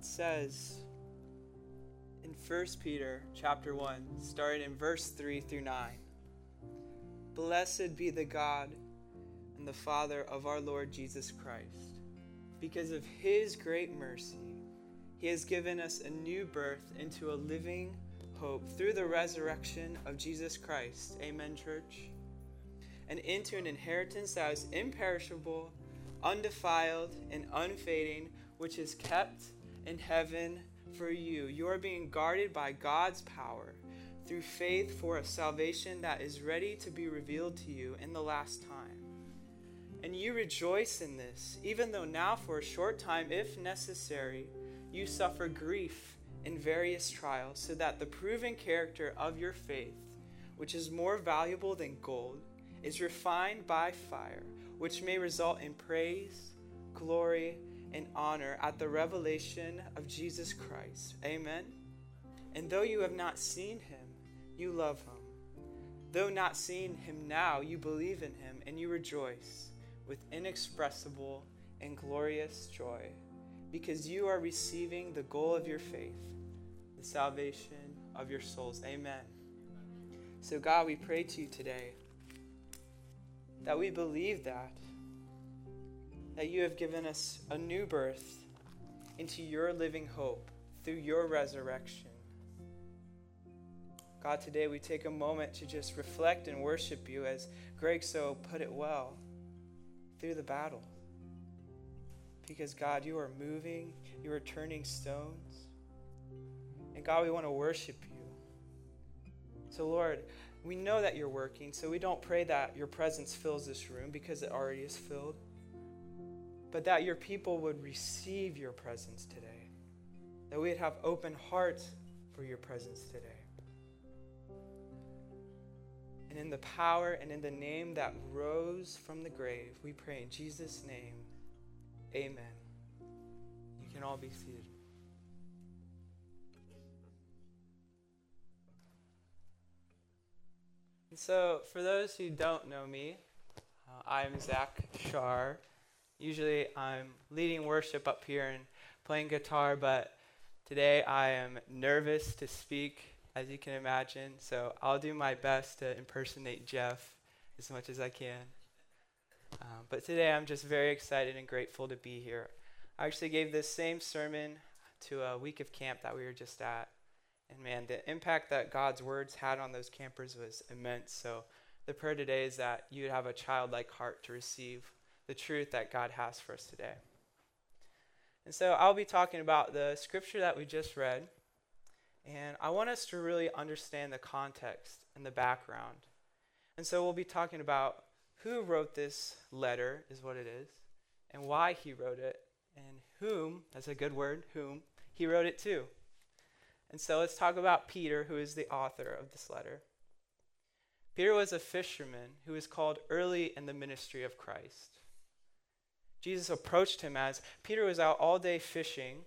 it says in 1 Peter chapter 1, starting in verse 3 through 9. Blessed be the God and the Father of our Lord Jesus Christ. Because of his great mercy, he has given us a new birth into a living hope through the resurrection of Jesus Christ. Amen, church. And into an inheritance that is imperishable, undefiled, and unfading, which is kept in heaven for you. You are being guarded by God's power through faith for a salvation that is ready to be revealed to you in the last time. And you rejoice in this, even though now, for a short time, if necessary, you suffer grief in various trials, so that the proven character of your faith, which is more valuable than gold, is refined by fire, which may result in praise, glory, and honor at the revelation of Jesus Christ. Amen. And though you have not seen him, you love him. Though not seeing him now, you believe in him and you rejoice with inexpressible and glorious joy because you are receiving the goal of your faith, the salvation of your souls. Amen. So, God, we pray to you today that we believe that that you have given us a new birth into your living hope through your resurrection. God, today we take a moment to just reflect and worship you as Greg so put it well through the battle. Because, God, you are moving, you are turning stones. And, God, we want to worship you. So, Lord, we know that you're working, so we don't pray that your presence fills this room because it already is filled but that your people would receive your presence today, that we'd have open hearts for your presence today. And in the power and in the name that rose from the grave, we pray in Jesus' name, amen. You can all be seated. And so, for those who don't know me, uh, I'm Zach Shar. Usually I'm leading worship up here and playing guitar, but today I am nervous to speak, as you can imagine. So I'll do my best to impersonate Jeff as much as I can. Um, but today I'm just very excited and grateful to be here. I actually gave this same sermon to a week of camp that we were just at. And man, the impact that God's words had on those campers was immense. So the prayer today is that you would have a childlike heart to receive the truth that God has for us today. And so I'll be talking about the scripture that we just read. And I want us to really understand the context and the background. And so we'll be talking about who wrote this letter, is what it is, and why he wrote it, and whom, that's a good word, whom, he wrote it to. And so let's talk about Peter, who is the author of this letter. Peter was a fisherman who was called early in the ministry of Christ. Jesus approached him as Peter was out all day fishing,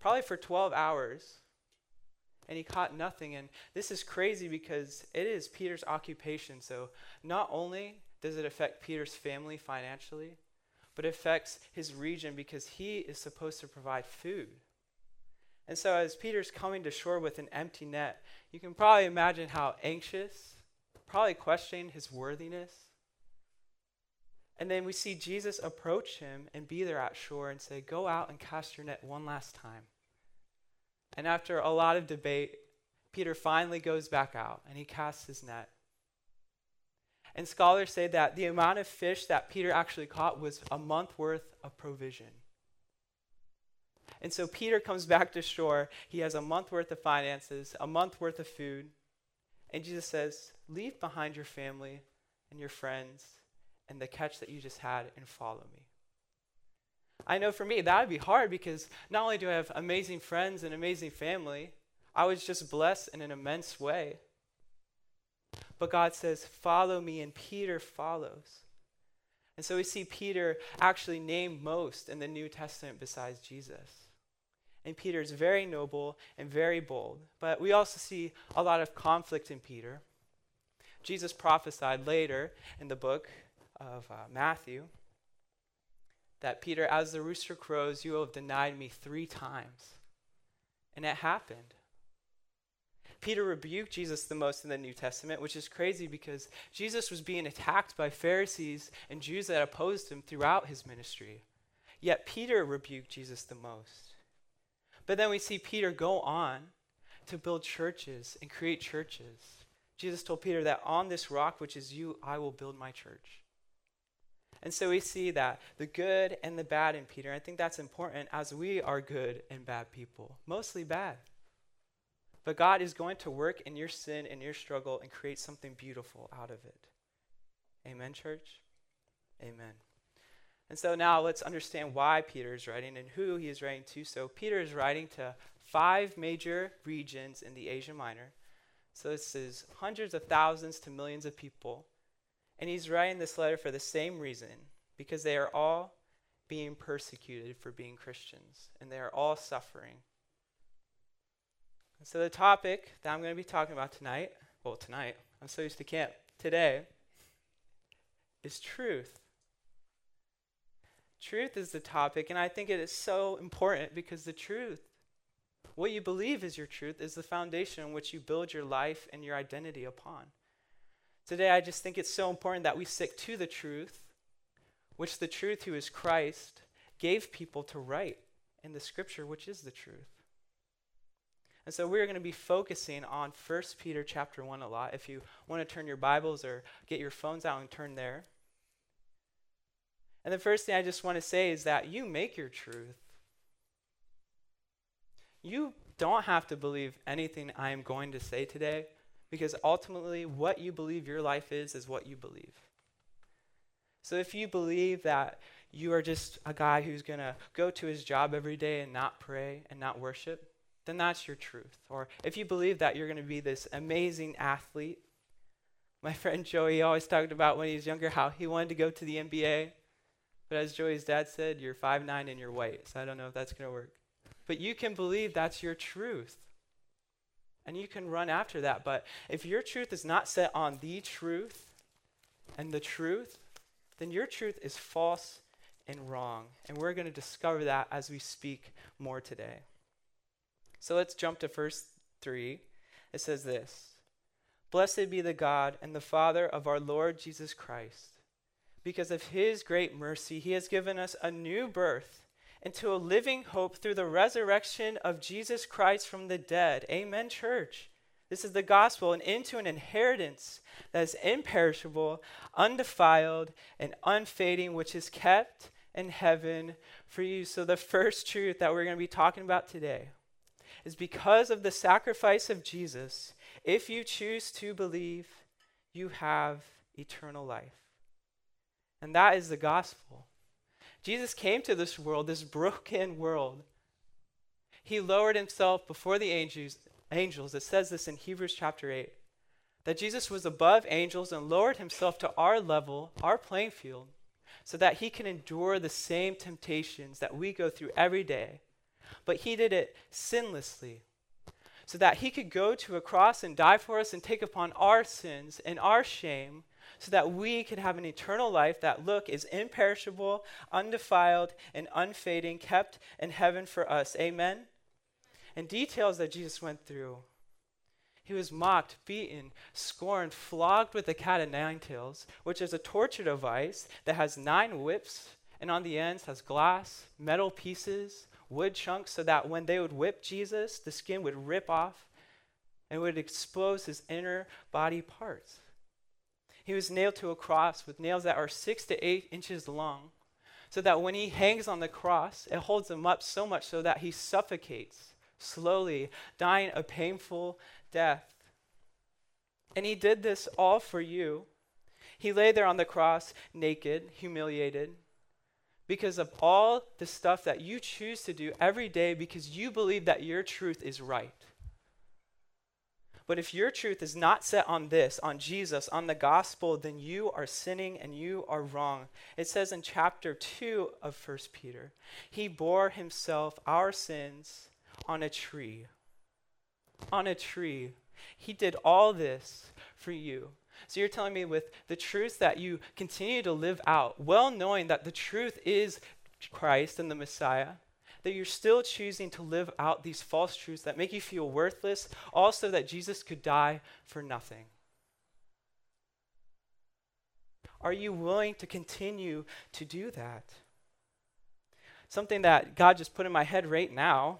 probably for 12 hours, and he caught nothing. And this is crazy because it is Peter's occupation. So not only does it affect Peter's family financially, but it affects his region because he is supposed to provide food. And so, as Peter's coming to shore with an empty net, you can probably imagine how anxious, probably questioning his worthiness, and then we see Jesus approach him and be there at shore and say, Go out and cast your net one last time. And after a lot of debate, Peter finally goes back out and he casts his net. And scholars say that the amount of fish that Peter actually caught was a month worth of provision. And so Peter comes back to shore. He has a month worth of finances, a month worth of food. And Jesus says, Leave behind your family and your friends and the catch that you just had and follow me. I know for me that would be hard because not only do I have amazing friends and amazing family, I was just blessed in an immense way. But God says, Follow me, and Peter follows. And so we see Peter actually named most in the New Testament besides Jesus. And Peter is very noble and very bold. But we also see a lot of conflict in Peter. Jesus prophesied later in the book of uh, Matthew that, Peter, as the rooster crows, you will have denied me three times. And it happened. Peter rebuked Jesus the most in the New Testament, which is crazy because Jesus was being attacked by Pharisees and Jews that opposed him throughout his ministry. Yet Peter rebuked Jesus the most. But then we see Peter go on to build churches and create churches. Jesus told Peter that on this rock, which is you, I will build my church. And so we see that the good and the bad in Peter. I think that's important as we are good and bad people, mostly bad. But God is going to work in your sin and your struggle and create something beautiful out of it. Amen, church? Amen. And so now let's understand why Peter is writing and who he is writing to. So Peter is writing to five major regions in the Asia Minor. So this is hundreds of thousands to millions of people. And he's writing this letter for the same reason because they are all being persecuted for being Christians and they are all suffering. So, the topic that I'm going to be talking about tonight, well, tonight, I'm so used to camp, today, is truth. Truth is the topic, and I think it is so important because the truth, what you believe is your truth, is the foundation on which you build your life and your identity upon. Today, I just think it's so important that we stick to the truth, which the truth, who is Christ, gave people to write in the scripture, which is the truth. And so we're going to be focusing on 1 Peter chapter 1 a lot. If you want to turn your Bibles or get your phones out and turn there. And the first thing I just want to say is that you make your truth. You don't have to believe anything I am going to say today because ultimately what you believe your life is is what you believe. So if you believe that you are just a guy who's going to go to his job every day and not pray and not worship, then that's your truth. Or if you believe that you're going to be this amazing athlete, my friend Joey always talked about when he was younger how he wanted to go to the NBA. But as Joey's dad said, you're 5'9 and you're white, so I don't know if that's going to work. But you can believe that's your truth. And you can run after that. But if your truth is not set on the truth and the truth, then your truth is false and wrong. And we're going to discover that as we speak more today. So let's jump to verse 3. It says this Blessed be the God and the Father of our Lord Jesus Christ. Because of his great mercy, he has given us a new birth into a living hope through the resurrection of Jesus Christ from the dead. Amen, church. This is the gospel, and into an inheritance that is imperishable, undefiled, and unfading, which is kept in heaven for you. So, the first truth that we're going to be talking about today is because of the sacrifice of Jesus, if you choose to believe, you have eternal life. And that is the gospel. Jesus came to this world, this broken world. He lowered himself before the angels. Angels. It says this in Hebrews chapter 8 that Jesus was above angels and lowered himself to our level, our playing field, so that he can endure the same temptations that we go through every day but he did it sinlessly so that he could go to a cross and die for us and take upon our sins and our shame so that we could have an eternal life that look is imperishable undefiled and unfading kept in heaven for us. Amen? And details that jesus went through. He was mocked, beaten, scorned, flogged with a cat of nine tails, which is a torture device that has nine whips and on the ends has glass, metal pieces, wood chunks so that when they would whip Jesus, the skin would rip off and would expose his inner body parts. He was nailed to a cross with nails that are six to eight inches long, so that when he hangs on the cross, it holds him up so much so that he suffocates slowly, dying a painful death. And he did this all for you. He lay there on the cross, naked, humiliated, because of all the stuff that you choose to do every day because you believe that your truth is right. But if your truth is not set on this, on Jesus, on the gospel, then you are sinning and you are wrong. It says in chapter 2 of 1 Peter, He bore Himself our sins on a tree. On a tree. He did all this for you. So you're telling me with the truth that you continue to live out, well knowing that the truth is Christ and the Messiah, that you're still choosing to live out these false truths that make you feel worthless, also that Jesus could die for nothing? Are you willing to continue to do that? Something that God just put in my head right now,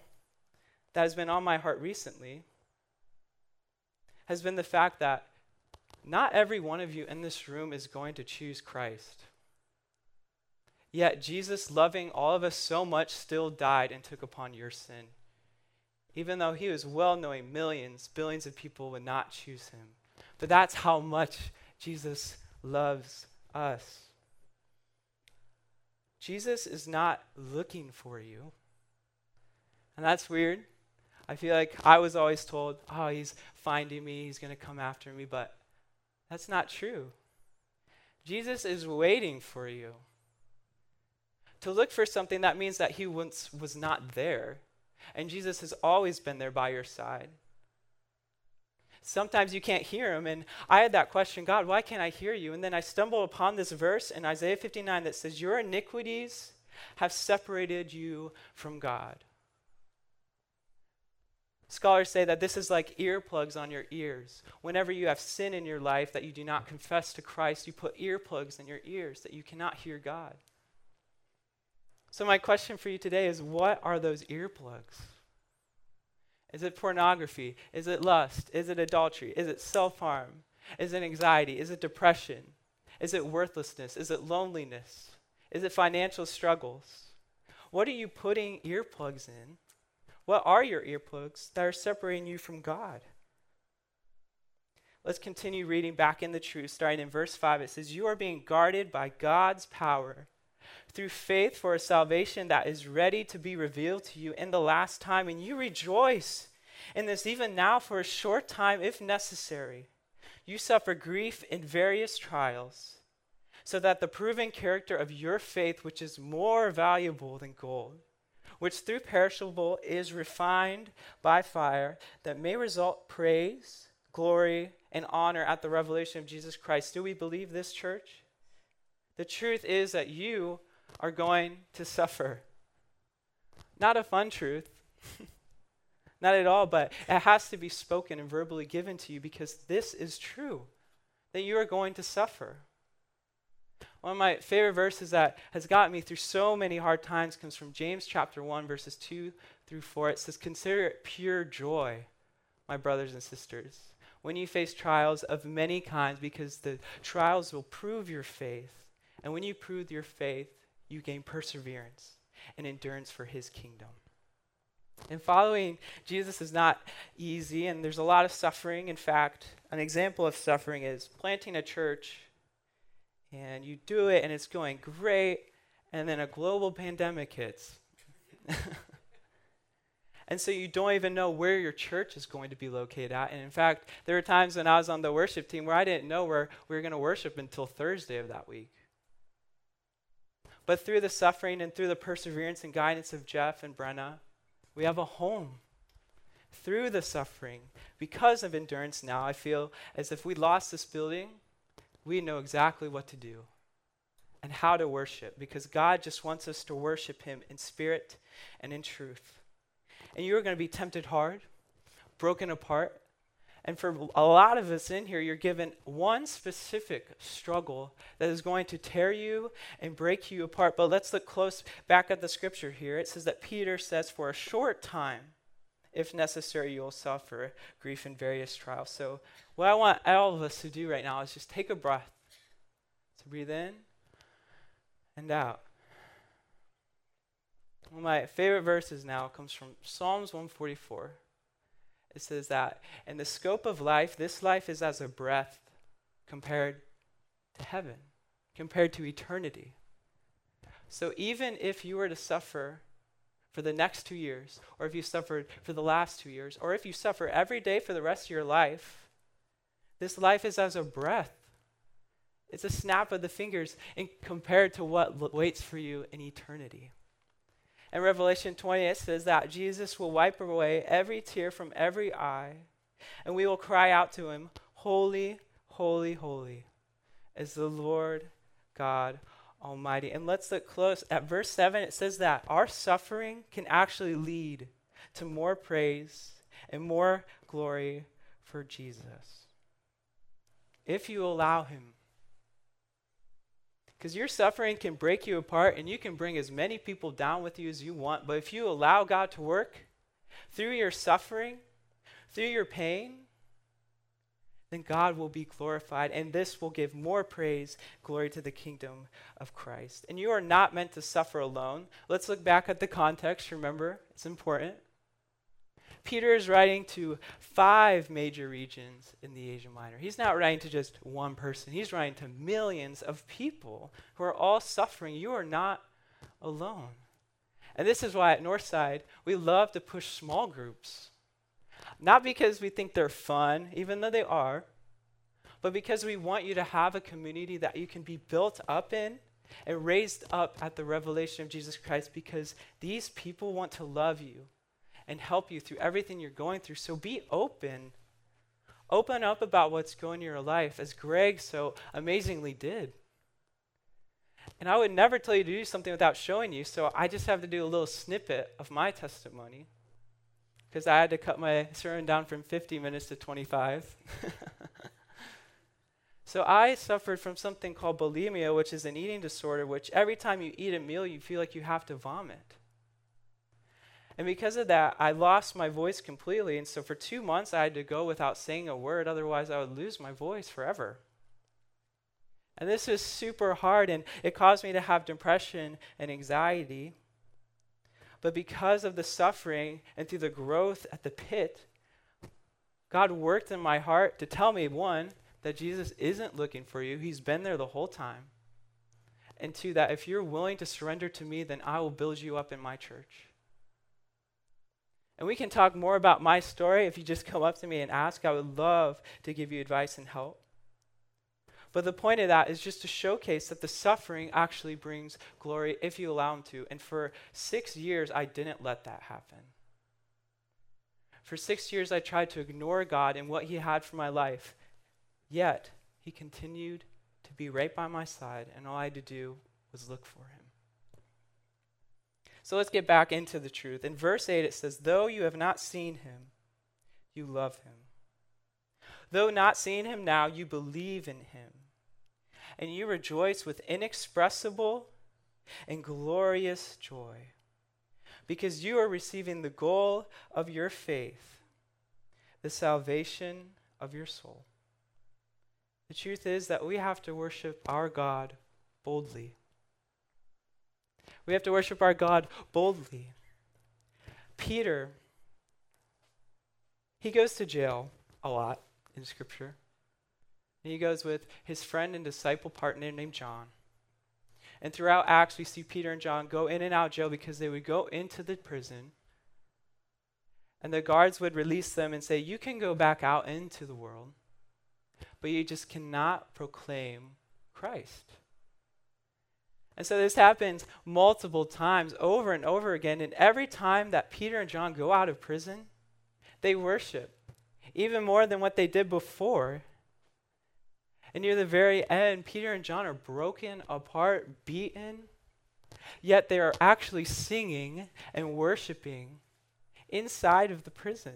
that has been on my heart recently, has been the fact that not every one of you in this room is going to choose Christ. Yet Jesus, loving all of us so much, still died and took upon your sin. Even though he was well knowing millions, billions of people would not choose him. But that's how much Jesus loves us. Jesus is not looking for you. And that's weird. I feel like I was always told, oh, he's finding me, he's going to come after me. But that's not true. Jesus is waiting for you. To look for something, that means that he once was not there. And Jesus has always been there by your side. Sometimes you can't hear him. And I had that question God, why can't I hear you? And then I stumbled upon this verse in Isaiah 59 that says, Your iniquities have separated you from God. Scholars say that this is like earplugs on your ears. Whenever you have sin in your life that you do not confess to Christ, you put earplugs in your ears that you cannot hear God. So, my question for you today is what are those earplugs? Is it pornography? Is it lust? Is it adultery? Is it self harm? Is it anxiety? Is it depression? Is it worthlessness? Is it loneliness? Is it financial struggles? What are you putting earplugs in what are your earplugs that are separating you from God? Let's continue reading back in the truth, starting in verse 5. It says, You are being guarded by God's power through faith for a salvation that is ready to be revealed to you in the last time. And you rejoice in this even now for a short time, if necessary. You suffer grief in various trials, so that the proven character of your faith, which is more valuable than gold, which through perishable is refined by fire, that may result praise, glory, and honor at the revelation of Jesus Christ. Do we believe this, church? The truth is that you are going to suffer. Not a fun truth. Not at all, but it has to be spoken and verbally given to you because this is true that you are going to suffer. One of my favorite verses that has gotten me through so many hard times comes from James chapter 1, verses 2 through 4. It says, Consider it pure joy, my brothers and sisters, when you face trials of many kinds, because the trials will prove your faith. And when you prove your faith, you gain perseverance and endurance for his kingdom. And following Jesus is not easy, and there's a lot of suffering. In fact, an example of suffering is planting a church and you do it and it's going great, and then a global pandemic hits. and so you don't even know where your church is going to be located at. And in fact, there were times when I was on the worship team where I didn't know where we were going to worship until Thursday of that week. But through the suffering and through the perseverance and guidance of Jeff and Brenna, we have a home. Through the suffering, because of endurance now, I feel as if we lost this building, we know exactly what to do and how to worship because God just wants us to worship Him in spirit and in truth. And you are going to be tempted hard, broken apart. And for a lot of us in here, you're given one specific struggle that is going to tear you and break you apart. But let's look close back at the scripture here. It says that Peter says, For a short time, if necessary, you will suffer grief in various trials. So, what I want all of us to do right now is just take a breath. So, breathe in and out. One of my favorite verses now comes from Psalms 144. It says that in the scope of life, this life is as a breath compared to heaven, compared to eternity. So, even if you were to suffer for the next two years, or if you suffered for the last two years, or if you suffer every day for the rest of your life, this life is as a breath. It's a snap of the fingers in, compared to what waits for you in eternity. In Revelation 20, it says that Jesus will wipe away every tear from every eye, and we will cry out to him, Holy, holy, holy is the Lord God Almighty. And let's look close at verse 7. It says that our suffering can actually lead to more praise and more glory for Jesus. If you allow Him. Because your suffering can break you apart and you can bring as many people down with you as you want. But if you allow God to work through your suffering, through your pain, then God will be glorified, and this will give more praise, glory to the kingdom of Christ. And you are not meant to suffer alone. Let's look back at the context. Remember, it's important. Peter is writing to five major regions in the Asia Minor. He's not writing to just one person, he's writing to millions of people who are all suffering. You are not alone. And this is why at Northside, we love to push small groups. Not because we think they're fun, even though they are, but because we want you to have a community that you can be built up in and raised up at the revelation of Jesus Christ because these people want to love you and help you through everything you're going through. So be open. Open up about what's going in your life, as Greg so amazingly did. And I would never tell you to do something without showing you, so I just have to do a little snippet of my testimony because I had to cut my sermon down from 50 minutes to 25. so I suffered from something called bulimia, which is an eating disorder, which every time you eat a meal, you feel like you have to vomit. And because of that, I lost my voice completely. And so for two months, I had to go without saying a word. Otherwise, I would lose my voice forever. And this was super hard, and it caused me to have depression and anxiety. But because of the suffering and through the growth at the pit, God worked in my heart to tell me one, that Jesus isn't looking for you, He's been there the whole time. And two, that if you're willing to surrender to me, then I will build you up in my church. And we can talk more about my story if you just come up to me and ask. I would love to give you advice and help. But the point of that is just to showcase that the suffering actually brings glory if you allow Him to. And for six years, I didn't let that happen. For six years, I tried to ignore God and what He had for my life. Yet, He continued to be right by my side, and all I had to do was look for Him. So let's get back into the truth. In verse 8, it says, Though you have not seen him, you love him. Though not seeing him now, you believe in him. And you rejoice with inexpressible and glorious joy because you are receiving the goal of your faith, the salvation of your soul. The truth is that we have to worship our God boldly. We have to worship our God boldly. Peter, he goes to jail a lot in Scripture. And he goes with his friend and disciple partner named John. And throughout Acts, we see Peter and John go in and out jail because they would go into the prison. And the guards would release them and say, You can go back out into the world, but you just cannot proclaim Christ. And so this happens multiple times over and over again. And every time that Peter and John go out of prison, they worship, even more than what they did before. And near the very end, Peter and John are broken apart, beaten, yet they are actually singing and worshiping inside of the prison.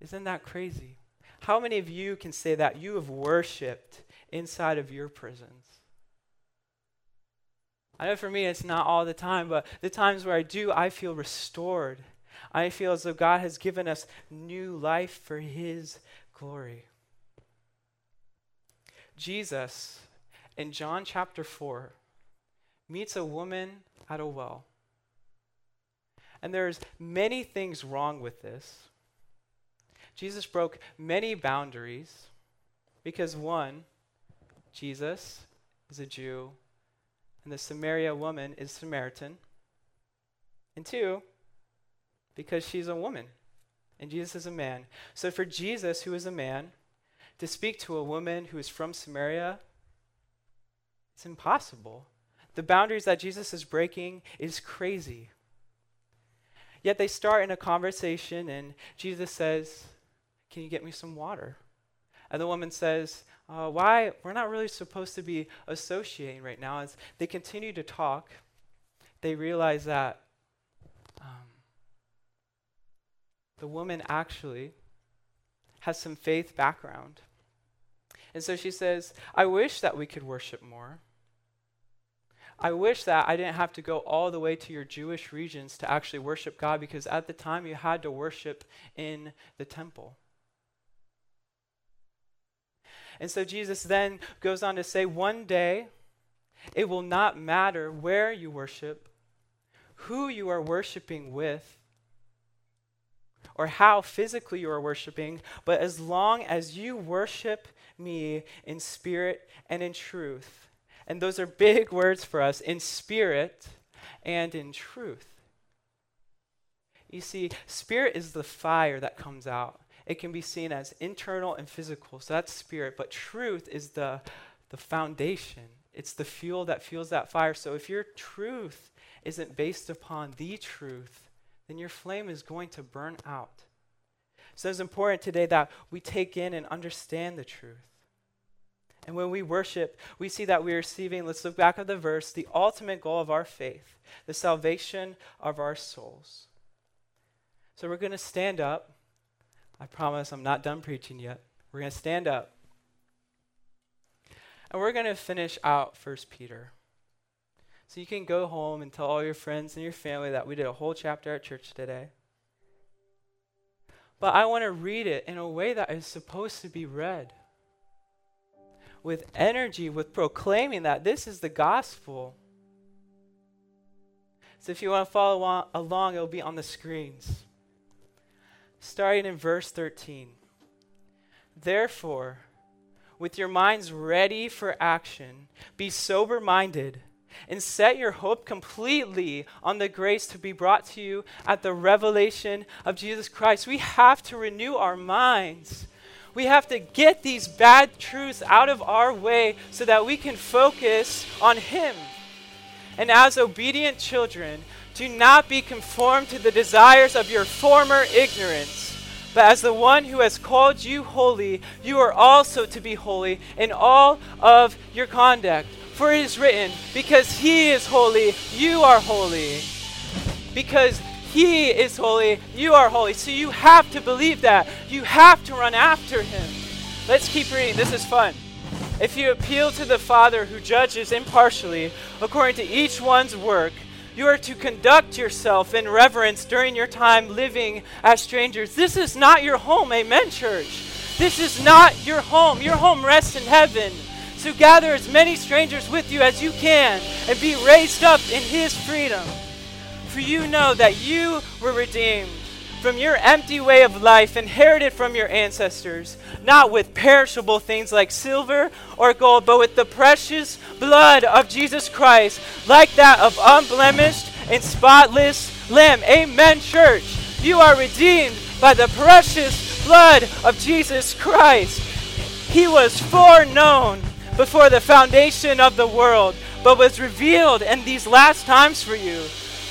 Isn't that crazy? How many of you can say that you have worshiped inside of your prisons? I know for me it's not all the time, but the times where I do, I feel restored. I feel as though God has given us new life for His glory. Jesus, in John chapter 4, meets a woman at a well. And there's many things wrong with this. Jesus broke many boundaries because one, Jesus is a Jew and the Samaria woman is Samaritan. And two, because she's a woman and Jesus is a man. So for Jesus, who is a man, to speak to a woman who is from Samaria, it's impossible. The boundaries that Jesus is breaking is crazy. Yet they start in a conversation, and Jesus says, Can you get me some water? And the woman says, uh, why we're not really supposed to be associating right now. As they continue to talk, they realize that um, the woman actually has some faith background. And so she says, I wish that we could worship more. I wish that I didn't have to go all the way to your Jewish regions to actually worship God because at the time you had to worship in the temple. And so Jesus then goes on to say, one day it will not matter where you worship, who you are worshiping with, or how physically you are worshiping, but as long as you worship me in spirit and in truth. And those are big words for us in spirit and in truth. You see, spirit is the fire that comes out it can be seen as internal and physical. So that's spirit. But truth is the, the foundation, it's the fuel that fuels that fire. So if your truth isn't based upon the truth, then your flame is going to burn out. So it's important today that we take in and understand the truth. And when we worship, we see that we are receiving, let's look back at the verse, the ultimate goal of our faith, the salvation of our souls. So we're going to stand up. I promise I'm not done preaching yet. We're going to stand up. And we're going to finish out First Peter. So you can go home and tell all your friends and your family that we did a whole chapter at church today. But I want to read it in a way that is supposed to be read with energy, with proclaiming that this is the gospel. So if you want to follow along, it'll be on the screens starting in verse 13. Therefore, with your minds ready for action, be sober minded and set your hope completely on the grace to be brought to you at the revelation of Jesus Christ. We have to renew our minds. We have to get these bad truths out of our way so that we can focus on Him. And as obedient children, do not be conformed to the desires of your former ignorance, but as the one who has called you holy, you are also to be holy in all of your conduct. For it is written, Because he is holy, you are holy. Because he is holy, you are holy. So you have to believe that. You have to run after him. Let's keep reading. This is fun. If you appeal to the Father who judges impartially according to each one's work, you are to conduct yourself in reverence during your time living as strangers. This is not your home, amen, church. This is not your home. Your home rests in heaven. So gather as many strangers with you as you can and be raised up in his freedom. For you know that you were redeemed from your empty way of life inherited from your ancestors, not with perishable things like silver or gold, but with the precious blood of Jesus Christ, like that of unblemished and spotless Lamb. Amen, church. You are redeemed by the precious blood of Jesus Christ. He was foreknown before the foundation of the world, but was revealed in these last times for you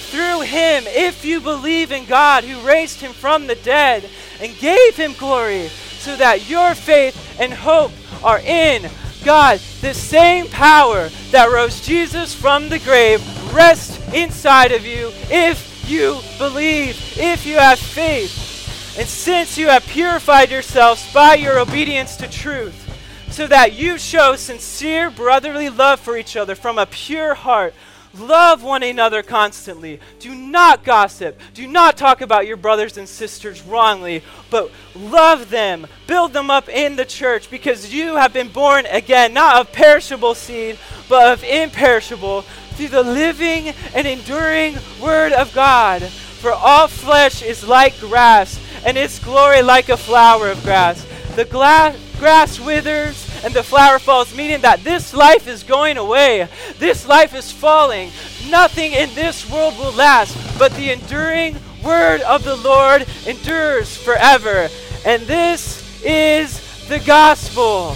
through him, if you believe in God who raised him from the dead and gave him glory, so that your faith and hope are in God. The same power that rose Jesus from the grave rests inside of you if you believe, if you have faith. And since you have purified yourselves by your obedience to truth, so that you show sincere brotherly love for each other from a pure heart, Love one another constantly. Do not gossip. Do not talk about your brothers and sisters wrongly, but love them. Build them up in the church because you have been born again, not of perishable seed, but of imperishable, through the living and enduring Word of God. For all flesh is like grass, and its glory like a flower of grass. The gla- grass withers and the flower falls, meaning that this life is going away. This life is falling. Nothing in this world will last, but the enduring word of the Lord endures forever. And this is the gospel.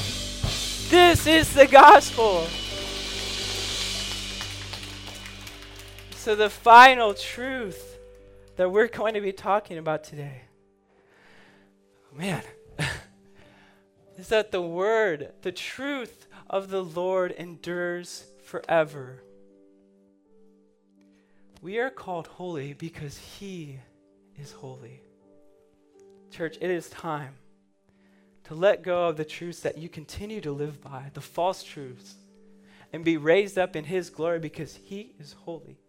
This is the gospel. So, the final truth that we're going to be talking about today. Man. is that the word, the truth of the Lord endures forever. We are called holy because he is holy. Church, it is time to let go of the truths that you continue to live by, the false truths, and be raised up in his glory because he is holy.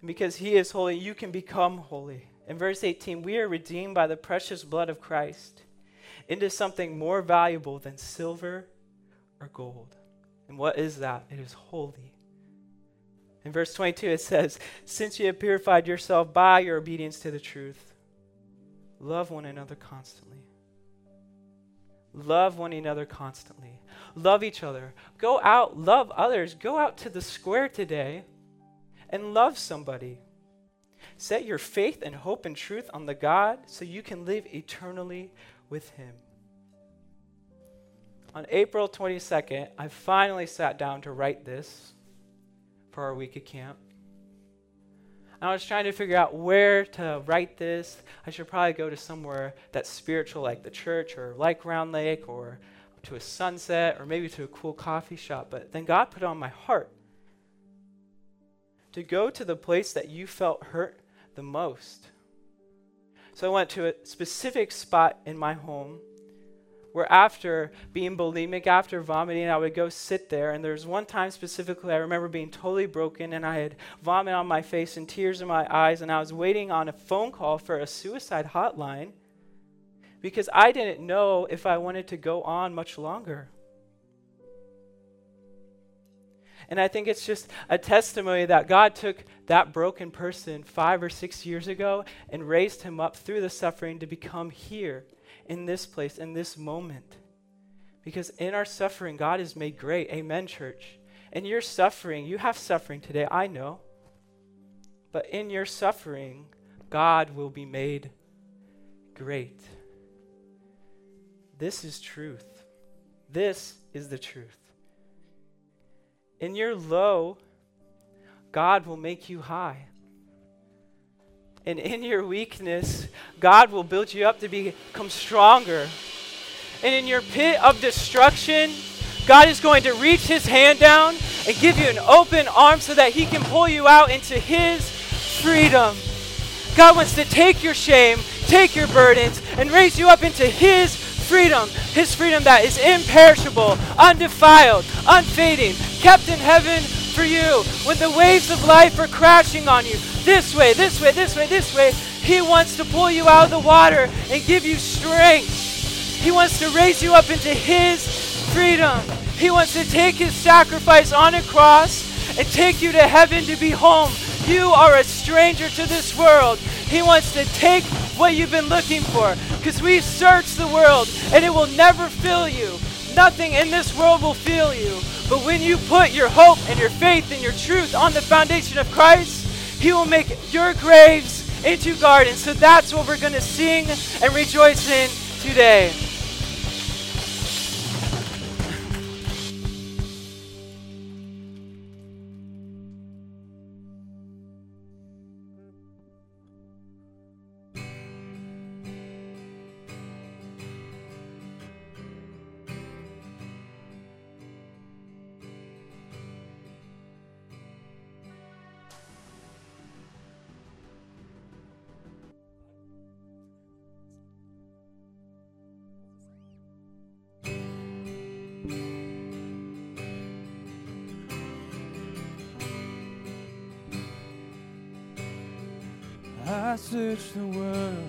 And because he is holy, you can become holy. In verse 18, we are redeemed by the precious blood of Christ into something more valuable than silver or gold. And what is that? It is holy. In verse 22, it says, Since you have purified yourself by your obedience to the truth, love one another constantly. Love one another constantly. Love each other. Go out, love others. Go out to the square today and love somebody. Set your faith and hope and truth on the God so you can live eternally with Him. On April 22nd, I finally sat down to write this for our week at camp. I was trying to figure out where to write this. I should probably go to somewhere that's spiritual, like the church or like Round Lake or to a sunset or maybe to a cool coffee shop. But then God put on my heart to go to the place that you felt hurt the most. So I went to a specific spot in my home where after being bulimic, after vomiting, I would go sit there. And there's one time specifically I remember being totally broken and I had vomit on my face and tears in my eyes. And I was waiting on a phone call for a suicide hotline because I didn't know if I wanted to go on much longer. And I think it's just a testimony that God took that broken person five or six years ago and raised him up through the suffering to become here in this place, in this moment. Because in our suffering, God is made great. Amen, church. In your suffering, you have suffering today, I know. But in your suffering, God will be made great. This is truth. This is the truth. In your low, God will make you high. And in your weakness, God will build you up to become stronger. And in your pit of destruction, God is going to reach his hand down and give you an open arm so that he can pull you out into his freedom. God wants to take your shame, take your burdens, and raise you up into his freedom. His freedom that is imperishable, undefiled, unfading, kept in heaven for you. When the waves of life are crashing on you, this way, this way, this way, this way, He wants to pull you out of the water and give you strength. He wants to raise you up into His freedom. He wants to take His sacrifice on a cross and take you to heaven to be home. You are a stranger to this world. He wants to take what you've been looking for Because we've searched the world and it will never fill you. Nothing in this world will fill you. But when you put your hope and your faith and your truth on the foundation of Christ, He will make your graves into gardens. So that's what we're going to sing and rejoice in today. Searched the world,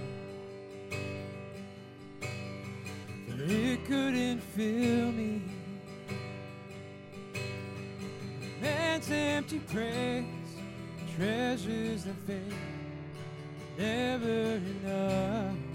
but it couldn't fill me. Man's empty praise, treasures that fade, never enough.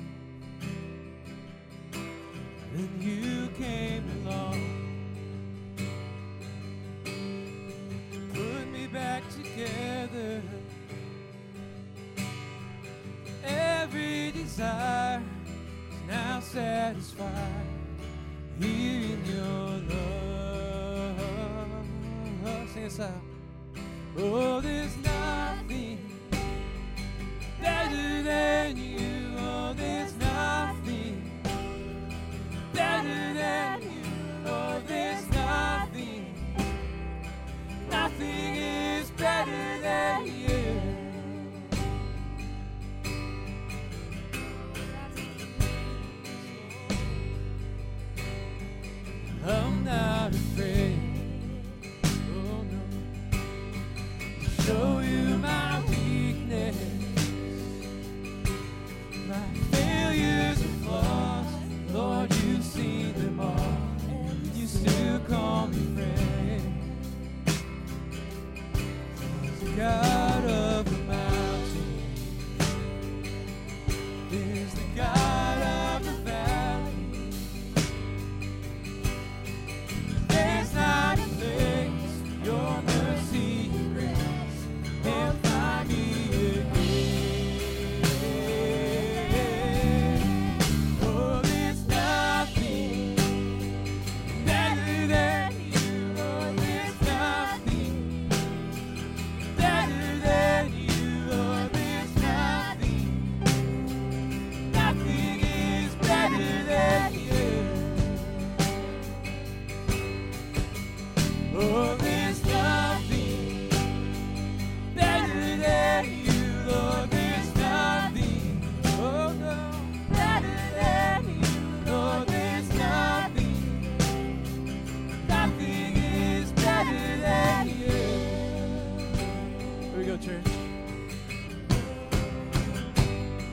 Church.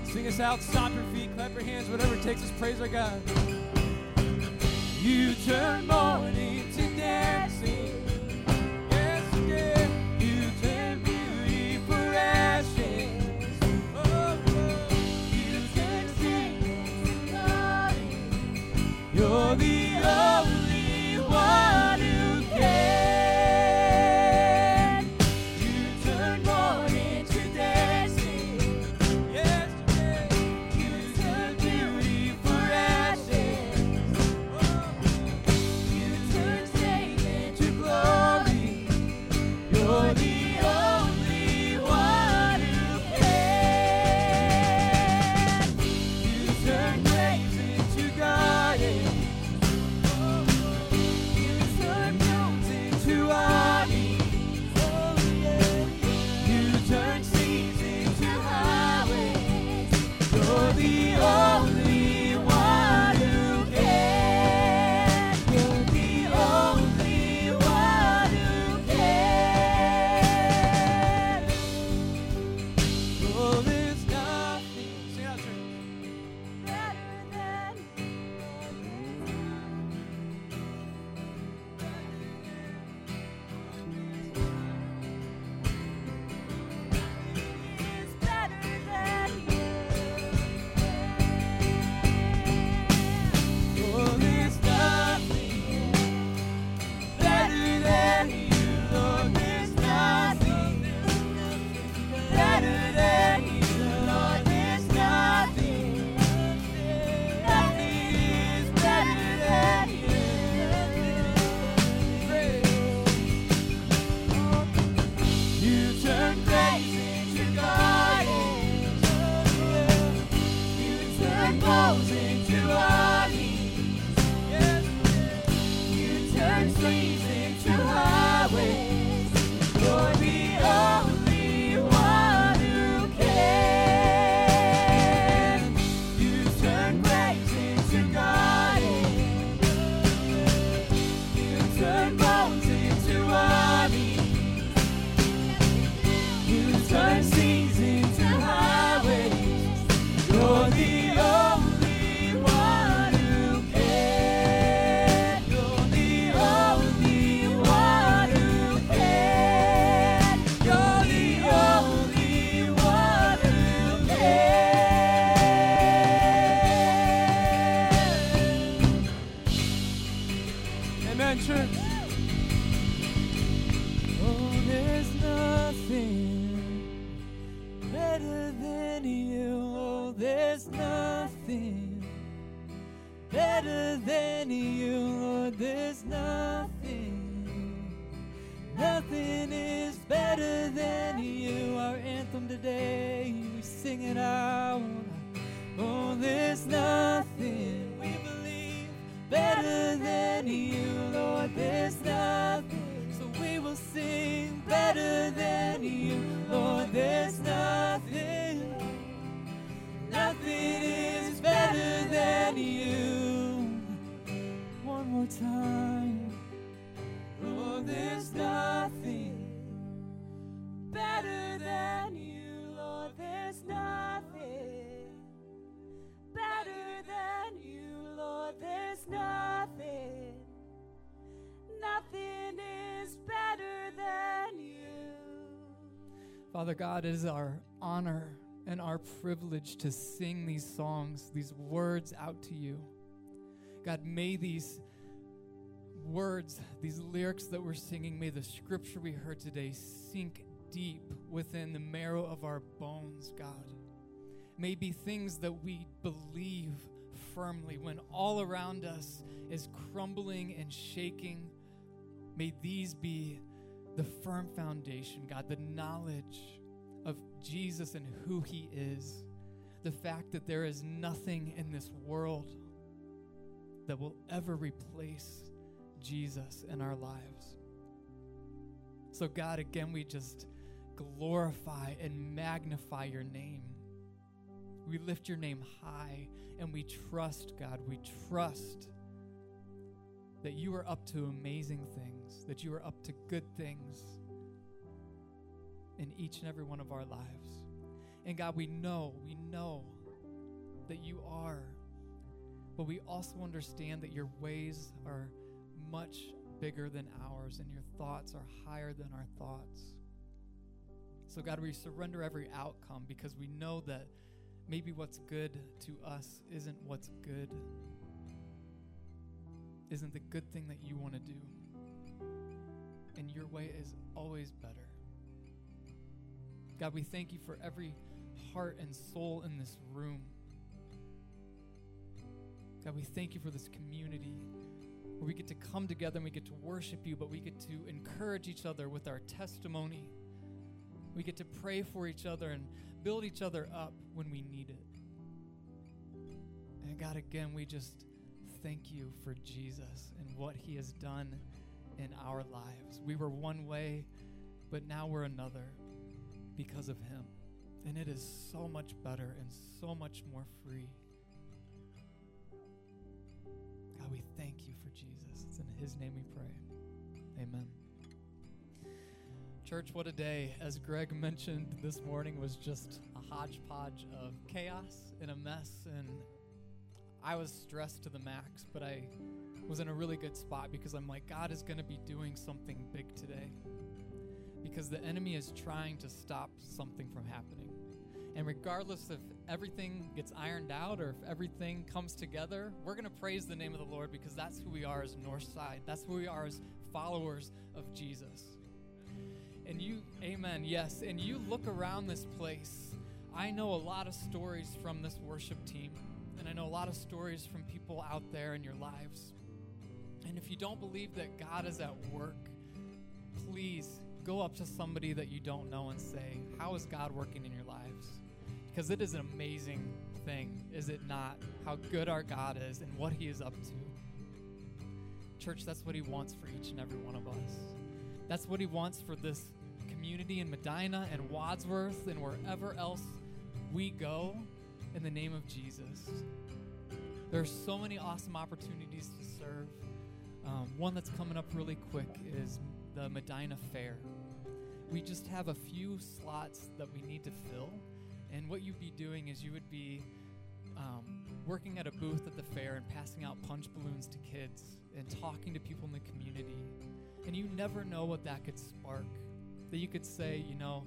Sing us out, stop your feet, clap your hands, whatever it takes. Let's praise our God. You turn mourning Father God, it is our honor and our privilege to sing these songs, these words out to you. God, may these words, these lyrics that we're singing, may the scripture we heard today sink deep within the marrow of our bones, God. May be things that we believe firmly when all around us is crumbling and shaking. May these be the firm foundation, God, the knowledge of Jesus and who he is, the fact that there is nothing in this world that will ever replace Jesus in our lives. So, God, again, we just glorify and magnify your name. We lift your name high and we trust, God, we trust that you are up to amazing things, that you are up to good things in each and every one of our lives. And God, we know, we know that you are, but we also understand that your ways are much bigger than ours and your thoughts are higher than our thoughts. So, God, we surrender every outcome because we know that maybe what's good to us isn't what's good, isn't the good thing that you want to do. And your way is always better. God, we thank you for every heart and soul in this room. God, we thank you for this community where we get to come together and we get to worship you, but we get to encourage each other with our testimony. We get to pray for each other and build each other up when we need it. And God, again, we just thank you for Jesus and what he has done in our lives. We were one way, but now we're another because of him. And it is so much better and so much more free. God, we thank you for Jesus. It's in his name we pray. Amen. Church, what a day. As Greg mentioned this morning was just a hodgepodge of chaos and a mess and I was stressed to the max, but I was in a really good spot because I'm like God is going to be doing something big today because the enemy is trying to stop something from happening. And regardless if everything gets ironed out or if everything comes together, we're going to praise the name of the Lord because that's who we are as Northside. That's who we are as followers of Jesus. And you, amen, yes. And you look around this place, I know a lot of stories from this worship team, I know a lot of stories from people out there in your lives. And if you don't believe that God is at work, please go up to somebody that you don't know and say, How is God working in your lives? Because it is an amazing thing, is it not? How good our God is and what He is up to. Church, that's what He wants for each and every one of us. That's what He wants for this community in Medina and Wadsworth and wherever else we go in the name of Jesus. There are so many awesome opportunities to serve. Um, one that's coming up really quick is the Medina Fair. We just have a few slots that we need to fill. And what you'd be doing is you would be um, working at a booth at the fair and passing out punch balloons to kids and talking to people in the community. And you never know what that could spark. That you could say, you know,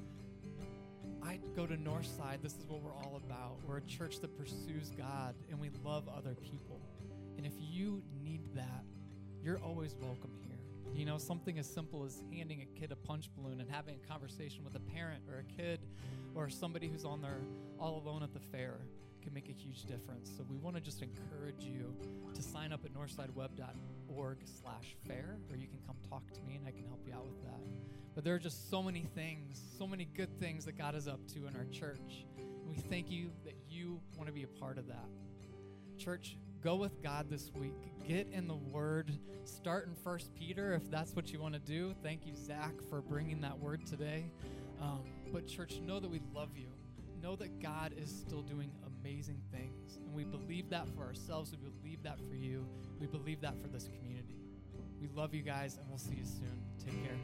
I go to Northside. This is what we're all about. We're a church that pursues God and we love other people. And if you need that, you're always welcome here. You know, something as simple as handing a kid a punch balloon and having a conversation with a parent or a kid or somebody who's on their all alone at the fair can make a huge difference. So we want to just encourage you to sign up at northsideweb.org slash fair, or you can come talk to me and I can help you out with that. But there are just so many things, so many good things that God is up to in our church. And we thank you that you want to be a part of that. Church, go with God this week. Get in the Word. Start in First Peter if that's what you want to do. Thank you, Zach, for bringing that word today. Um, but, church, know that we love you. Know that God is still doing amazing things. And we believe that for ourselves. We believe that for you. We believe that for this community. We love you guys, and we'll see you soon. Take care.